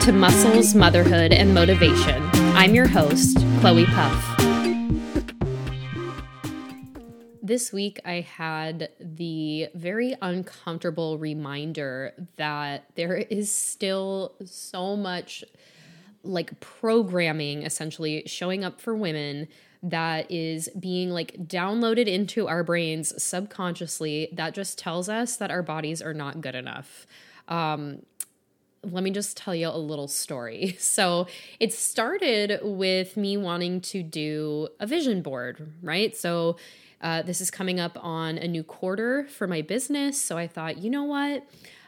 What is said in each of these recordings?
To Muscles, Motherhood, and Motivation. I'm your host, Chloe Puff. This week, I had the very uncomfortable reminder that there is still so much like programming essentially showing up for women that is being like downloaded into our brains subconsciously that just tells us that our bodies are not good enough. Um, let me just tell you a little story. So, it started with me wanting to do a vision board, right? So, uh, this is coming up on a new quarter for my business. So, I thought, you know what?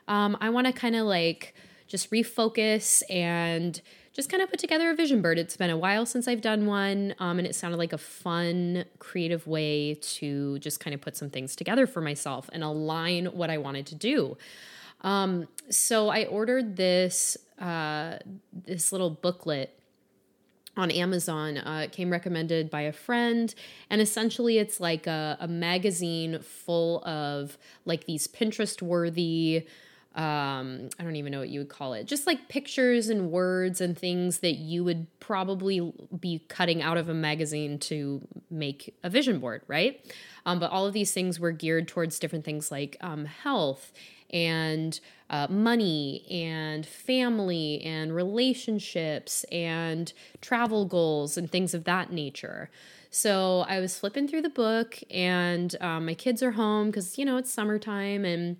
Um, I want to kind of like just refocus and just kind of put together a vision board. It's been a while since I've done one, um, and it sounded like a fun, creative way to just kind of put some things together for myself and align what I wanted to do. Um, so I ordered this uh, this little booklet on Amazon. Uh, it came recommended by a friend, and essentially it's like a, a magazine full of like these Pinterest worthy um, I don't even know what you would call it, just like pictures and words and things that you would probably be cutting out of a magazine to make a vision board, right? Um, but all of these things were geared towards different things like um, health and uh, money and family and relationships and travel goals and things of that nature. So I was flipping through the book, and um, my kids are home because, you know, it's summertime and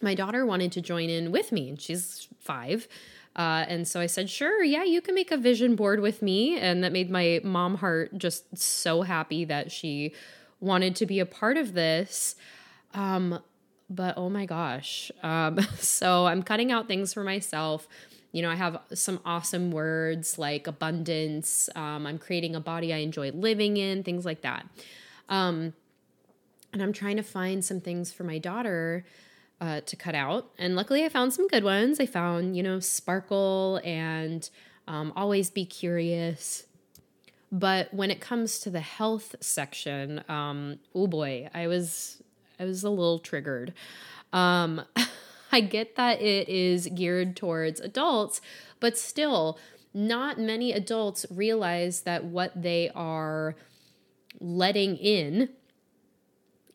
my daughter wanted to join in with me, and she's five. Uh, and so I said, sure, yeah, you can make a vision board with me. And that made my mom heart just so happy that she wanted to be a part of this. Um, but oh my gosh. Um, so I'm cutting out things for myself. You know, I have some awesome words like abundance. Um, I'm creating a body I enjoy living in, things like that. Um, and I'm trying to find some things for my daughter uh, to cut out. And luckily, I found some good ones. I found, you know, Sparkle and um, Always Be Curious. But when it comes to the health section, um, oh boy, I was I was a little triggered. Um, I get that it is geared towards adults, but still, not many adults realize that what they are letting in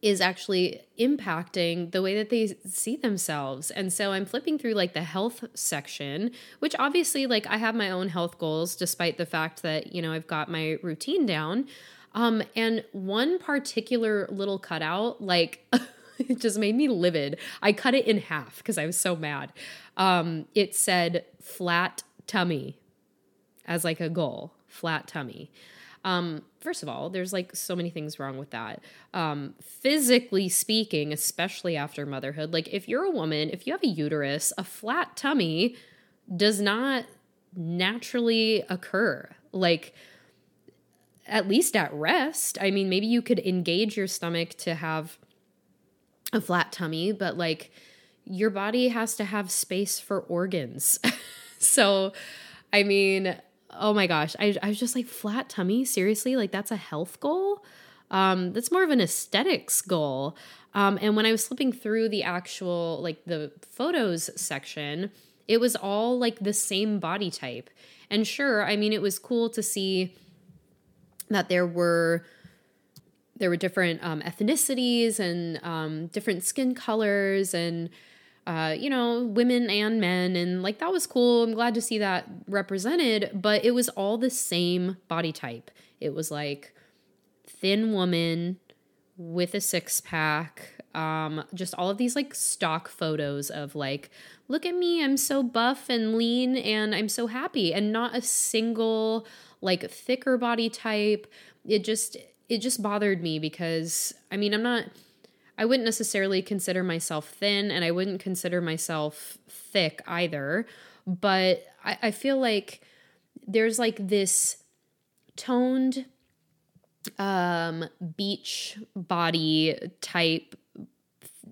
is actually impacting the way that they see themselves. And so I'm flipping through like the health section, which obviously like I have my own health goals despite the fact that, you know, I've got my routine down. Um and one particular little cutout like it just made me livid. I cut it in half because I was so mad. Um it said flat tummy as like a goal, flat tummy. Um, first of all, there's like so many things wrong with that. Um, physically speaking, especially after motherhood, like if you're a woman, if you have a uterus, a flat tummy does not naturally occur. Like, at least at rest. I mean, maybe you could engage your stomach to have a flat tummy, but like your body has to have space for organs. so, I mean, oh my gosh, I, I was just like, flat tummy? Seriously? Like, that's a health goal? Um, that's more of an aesthetics goal. Um, and when I was flipping through the actual, like, the photos section, it was all like the same body type. And sure, I mean, it was cool to see that there were there were different um, ethnicities and um, different skin colors and uh, you know, women and men. And like that was cool. I'm glad to see that represented, but it was all the same body type. It was like thin woman with a six pack. Um, just all of these like stock photos of like, look at me, I'm so buff and lean and I'm so happy, and not a single like thicker body type. It just it just bothered me because I mean I'm not I wouldn't necessarily consider myself thin and I wouldn't consider myself thick either. But I, I feel like there's like this toned um, beach body type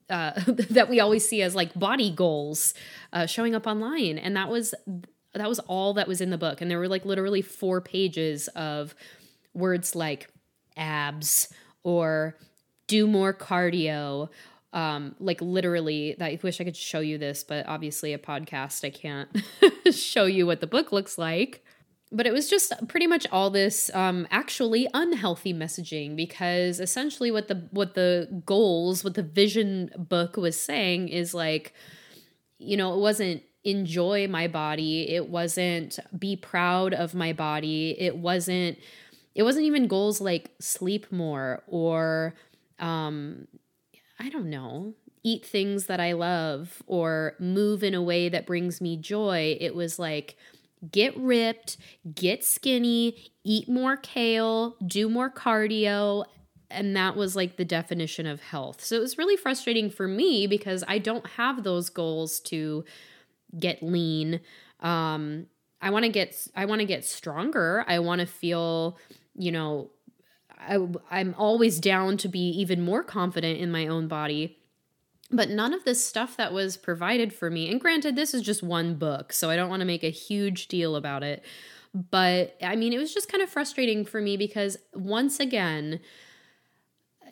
uh, that we always see as like body goals uh, showing up online, and that was that was all that was in the book, and there were like literally four pages of words like abs or do more cardio um like literally i wish i could show you this but obviously a podcast i can't show you what the book looks like. But it was just pretty much all this um, actually unhealthy messaging because essentially what the what the goals what the vision book was saying is like you know it wasn't enjoy my body it wasn't be proud of my body it wasn't it wasn't even goals like sleep more or um i don't know eat things that i love or move in a way that brings me joy it was like get ripped, get skinny, eat more kale, do more cardio. And that was like the definition of health. So it was really frustrating for me because I don't have those goals to get lean. Um, I want to get I want to get stronger. I want to feel, you know, I, I'm always down to be even more confident in my own body but none of this stuff that was provided for me and granted this is just one book so i don't want to make a huge deal about it but i mean it was just kind of frustrating for me because once again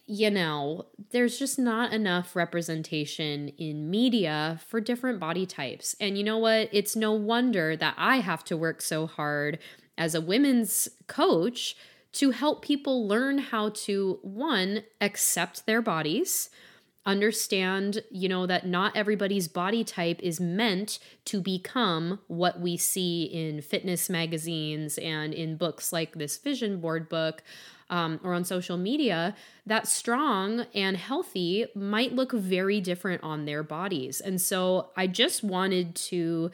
you know there's just not enough representation in media for different body types and you know what it's no wonder that i have to work so hard as a women's coach to help people learn how to one accept their bodies understand, you know, that not everybody's body type is meant to become what we see in fitness magazines and in books like this vision board book. Um, or on social media, that strong and healthy might look very different on their bodies. And so I just wanted to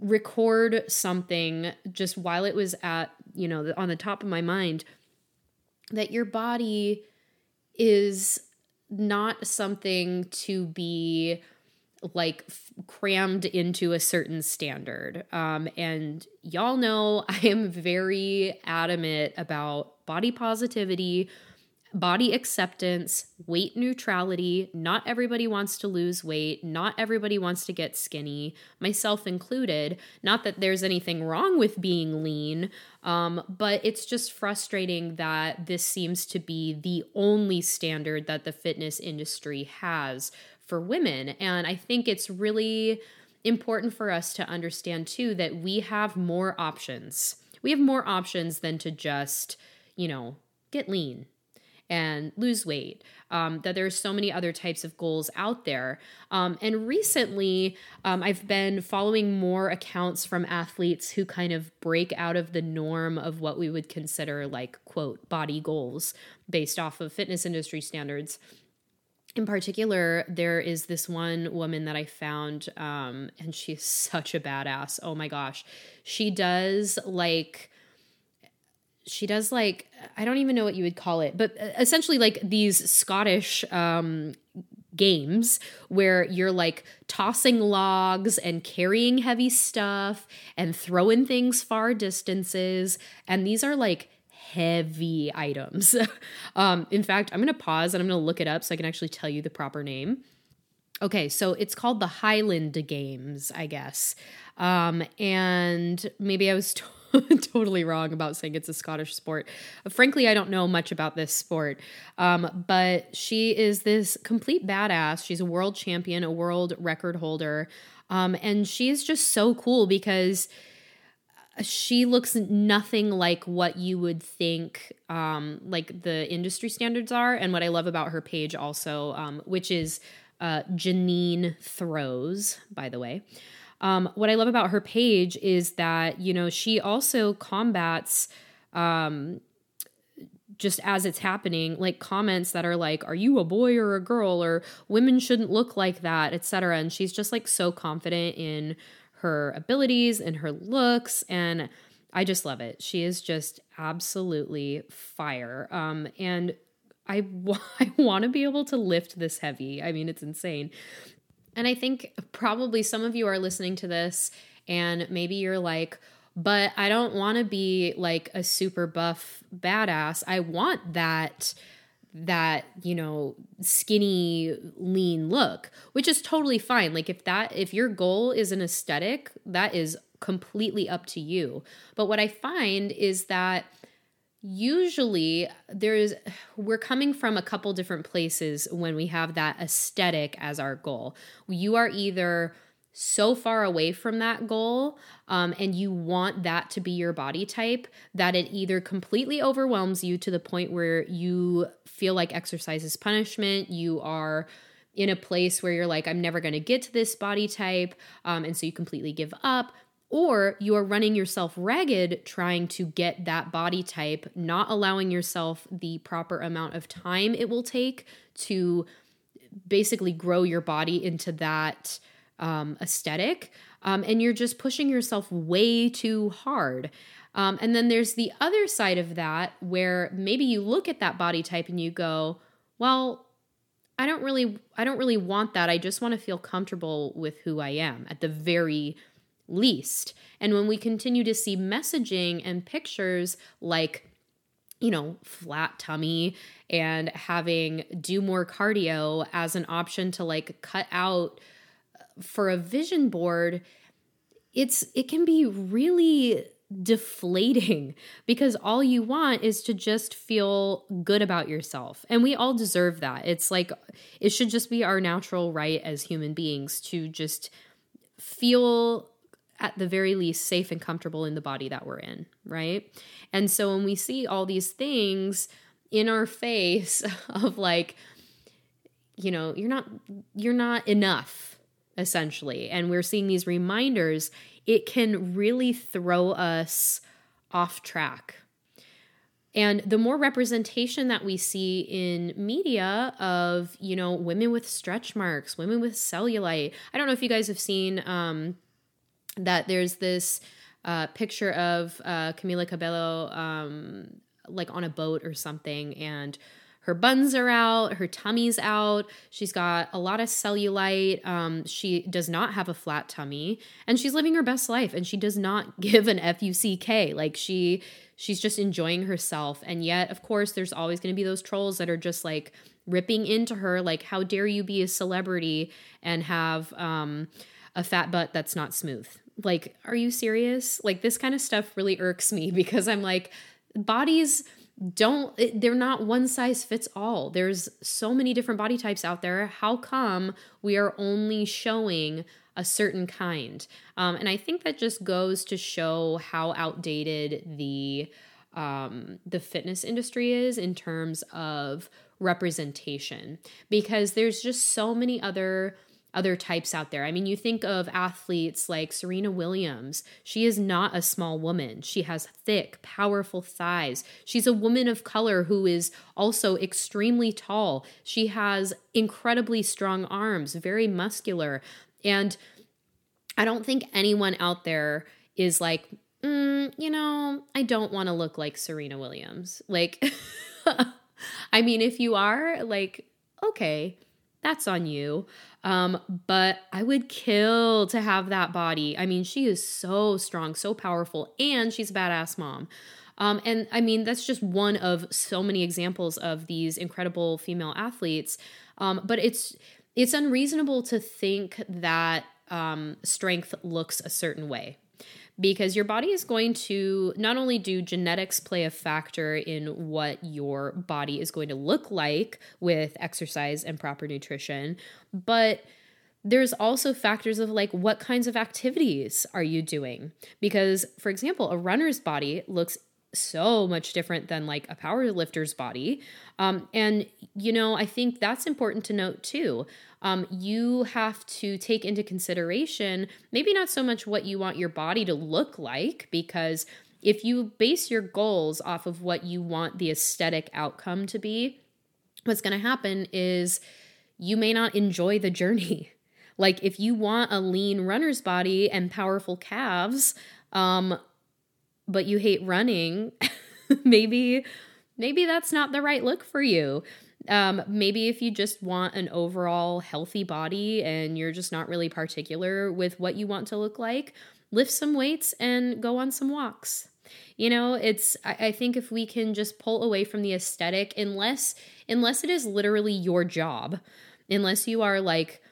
record something just while it was at, you know, on the top of my mind that your body is not something to be like f- crammed into a certain standard. Um, and y'all know I am very adamant about body positivity, body acceptance, weight neutrality. Not everybody wants to lose weight. Not everybody wants to get skinny, myself included. Not that there's anything wrong with being lean, um, but it's just frustrating that this seems to be the only standard that the fitness industry has for women. And I think it's really important for us to understand too that we have more options. We have more options than to just, you know, get lean and lose weight. Um, that there's so many other types of goals out there. Um, and recently, um, I've been following more accounts from athletes who kind of break out of the norm of what we would consider like quote body goals based off of fitness industry standards in particular, there is this one woman that I found, um, and she's such a badass. Oh my gosh. She does like she does like I don't even know what you would call it, but uh, essentially like these Scottish um games where you're like tossing logs and carrying heavy stuff and throwing things far distances and these are like heavy items. um in fact, I'm going to pause and I'm going to look it up so I can actually tell you the proper name. Okay, so it's called the Highland Games, I guess. Um and maybe I was totally wrong about saying it's a Scottish sport. Frankly, I don't know much about this sport, um, but she is this complete badass. She's a world champion, a world record holder, um, and she is just so cool because she looks nothing like what you would think um, like the industry standards are and what i love about her page also um, which is uh, janine throws by the way um, what I love about her page is that, you know, she also combats um, just as it's happening, like comments that are like, are you a boy or a girl? Or women shouldn't look like that, etc. And she's just like so confident in her abilities and her looks. And I just love it. She is just absolutely fire. Um, and I, w- I want to be able to lift this heavy. I mean, it's insane. And I think probably some of you are listening to this and maybe you're like, but I don't want to be like a super buff badass. I want that that you know skinny lean look which is totally fine like if that if your goal is an aesthetic that is completely up to you but what i find is that usually there's we're coming from a couple different places when we have that aesthetic as our goal. You are either so far away from that goal um, and you want that to be your body type that it either completely overwhelms you to the point where you feel like exercise is punishment you are in a place where you're like i'm never going to get to this body type um, and so you completely give up or you are running yourself ragged trying to get that body type not allowing yourself the proper amount of time it will take to basically grow your body into that um, aesthetic. Um, and you're just pushing yourself way too hard. Um, and then there's the other side of that where maybe you look at that body type and you go, well, I don't really I don't really want that. I just want to feel comfortable with who I am at the very least. And when we continue to see messaging and pictures like you know, flat tummy and having do more cardio as an option to like cut out for a vision board, it's it can be really deflating because all you want is to just feel good about yourself. And we all deserve that. It's like it should just be our natural right as human beings to just feel at the very least safe and comfortable in the body that we're in, right? And so when we see all these things in our face of like you know, you're not you're not enough essentially. And we're seeing these reminders, it can really throw us off track. And the more representation that we see in media of, you know, women with stretch marks, women with cellulite. I don't know if you guys have seen um, that there's this uh, picture of uh, Camila Cabello um, like on a boat or something. And her buns are out, her tummy's out. She's got a lot of cellulite. Um, she does not have a flat tummy, and she's living her best life. And she does not give an fuck. Like she, she's just enjoying herself. And yet, of course, there's always going to be those trolls that are just like ripping into her, like, "How dare you be a celebrity and have um, a fat butt that's not smooth?" Like, are you serious? Like, this kind of stuff really irks me because I'm like, bodies don't they're not one size fits all. There's so many different body types out there. How come we are only showing a certain kind? Um, and i think that just goes to show how outdated the um, the fitness industry is in terms of representation. Because there's just so many other other types out there. I mean, you think of athletes like Serena Williams. She is not a small woman. She has thick, powerful thighs. She's a woman of color who is also extremely tall. She has incredibly strong arms, very muscular. And I don't think anyone out there is like, mm, you know, I don't want to look like Serena Williams. Like, I mean, if you are, like, okay, that's on you. Um, but I would kill to have that body. I mean, she is so strong, so powerful, and she's a badass mom. Um, and I mean, that's just one of so many examples of these incredible female athletes. Um, but it's it's unreasonable to think that um, strength looks a certain way because your body is going to not only do genetics play a factor in what your body is going to look like with exercise and proper nutrition, but there's also factors of like what kinds of activities are you doing? Because, for example, a runner's body looks so much different than like a power lifter's body. Um, and, you know, I think that's important to note too. Um, you have to take into consideration maybe not so much what you want your body to look like, because if you base your goals off of what you want the aesthetic outcome to be, what's going to happen is you may not enjoy the journey. Like if you want a lean runner's body and powerful calves, um, but you hate running, maybe maybe that's not the right look for you. Um, maybe if you just want an overall healthy body and you're just not really particular with what you want to look like, lift some weights and go on some walks. You know, it's I, I think if we can just pull away from the aesthetic, unless unless it is literally your job, unless you are like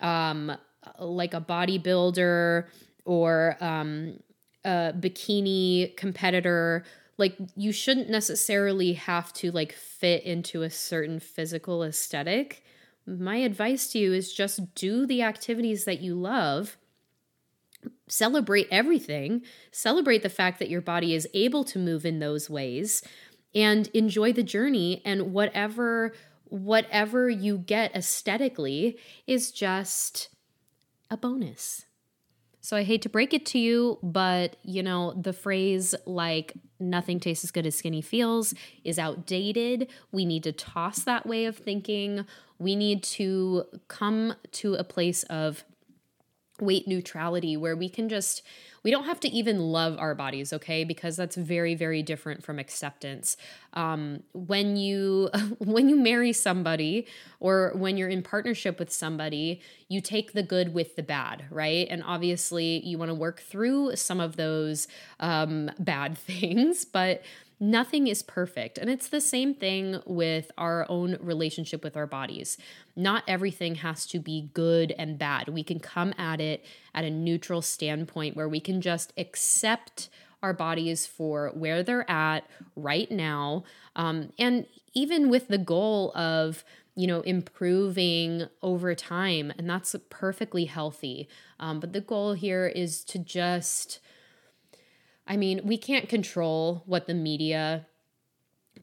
um like a bodybuilder or um a bikini competitor like you shouldn't necessarily have to like fit into a certain physical aesthetic. My advice to you is just do the activities that you love. Celebrate everything. Celebrate the fact that your body is able to move in those ways and enjoy the journey and whatever whatever you get aesthetically is just a bonus. So I hate to break it to you, but you know, the phrase like nothing tastes as good as skinny feels is outdated. We need to toss that way of thinking. We need to come to a place of weight neutrality where we can just we don't have to even love our bodies okay? Because that's very very different from acceptance. Um, when you when you marry somebody or when you're in partnership with somebody you take the good with the bad right? And obviously you want to work through some of those um, bad things but nothing is perfect. And it's the same thing with our own relationship with our bodies. Not everything has to be good and bad. We can come at it at a neutral standpoint where we can just accept our bodies for where they're at right now. Um, and even with the goal of, you know, improving over time, and that's perfectly healthy. Um, but the goal here is to just I mean, we can't control what the media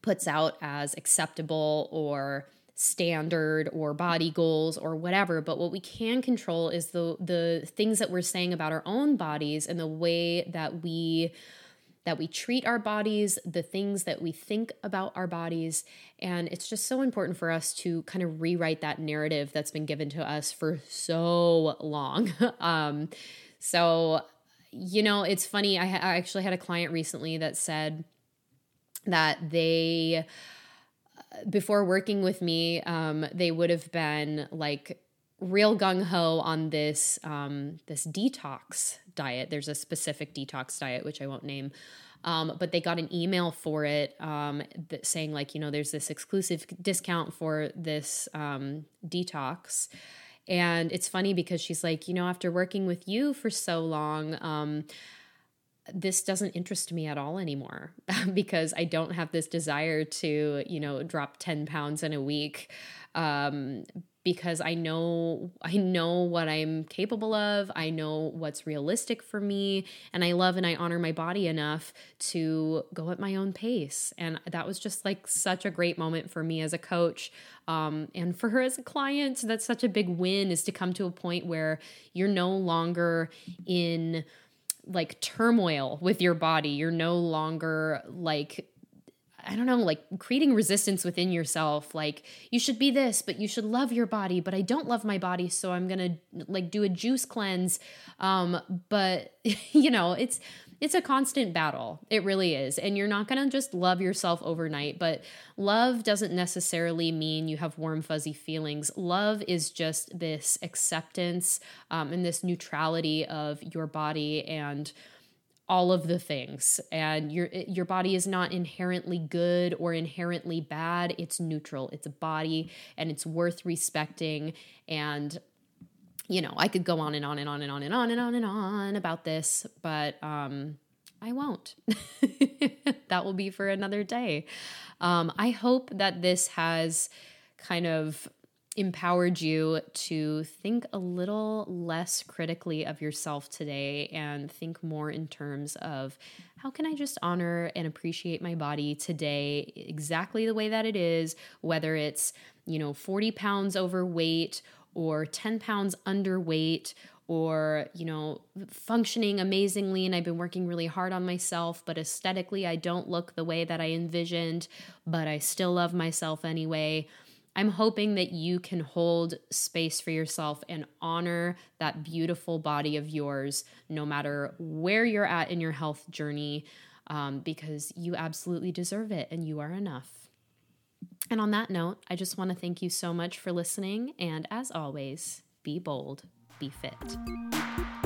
puts out as acceptable or standard or body goals or whatever but what we can control is the the things that we're saying about our own bodies and the way that we that we treat our bodies, the things that we think about our bodies. And it's just so important for us to kind of rewrite that narrative that's been given to us for so long. um, so you know, it's funny. I, ha- I actually had a client recently that said that they, before working with me, um, they would have been like real gung ho on this um, this detox diet. There's a specific detox diet which I won't name, um, but they got an email for it um, saying like you know there's this exclusive discount for this um, detox and it's funny because she's like, you know, after working with you for so long, um, this doesn't interest me at all anymore because I don't have this desire to, you know, drop 10 pounds in a week um, because I know I know what I'm capable of. I know what's realistic for me and I love and I honor my body enough to go at my own pace. And that was just like such a great moment for me as a coach um, and for her as a client. That's such a big win is to come to a point where you're no longer in like turmoil with your body. You're no longer like I don't know, like creating resistance within yourself. Like, you should be this, but you should love your body, but I don't love my body, so I'm gonna like do a juice cleanse. Um, but you know, it's it's a constant battle. It really is. And you're not going to just love yourself overnight, but love doesn't necessarily mean you have warm, fuzzy feelings. Love is just this acceptance um, and this neutrality of your body and all of the things. And your your body is not inherently good or inherently bad. It's neutral. It's a body and it's worth respecting. And you know i could go on and on and on and on and on and on and on about this but um i won't. That will be for another day. Um i hope that this has kind of empowered you to think a little less critically of yourself today and think more in terms of how can I just honor and appreciate my body today exactly the way that it is, whether it's, you know, 40 pounds overweight or 10 pounds underweight or you know functioning amazingly and i've been working really hard on myself but aesthetically i don't look the way that i envisioned but i still love myself anyway I'm hoping that you can hold space for yourself and honor that beautiful body of yours, no matter where you're at in your health journey, um, because you absolutely deserve it and you are enough. And on that note, I just want to thank you so much for listening. And as always, be bold, be fit.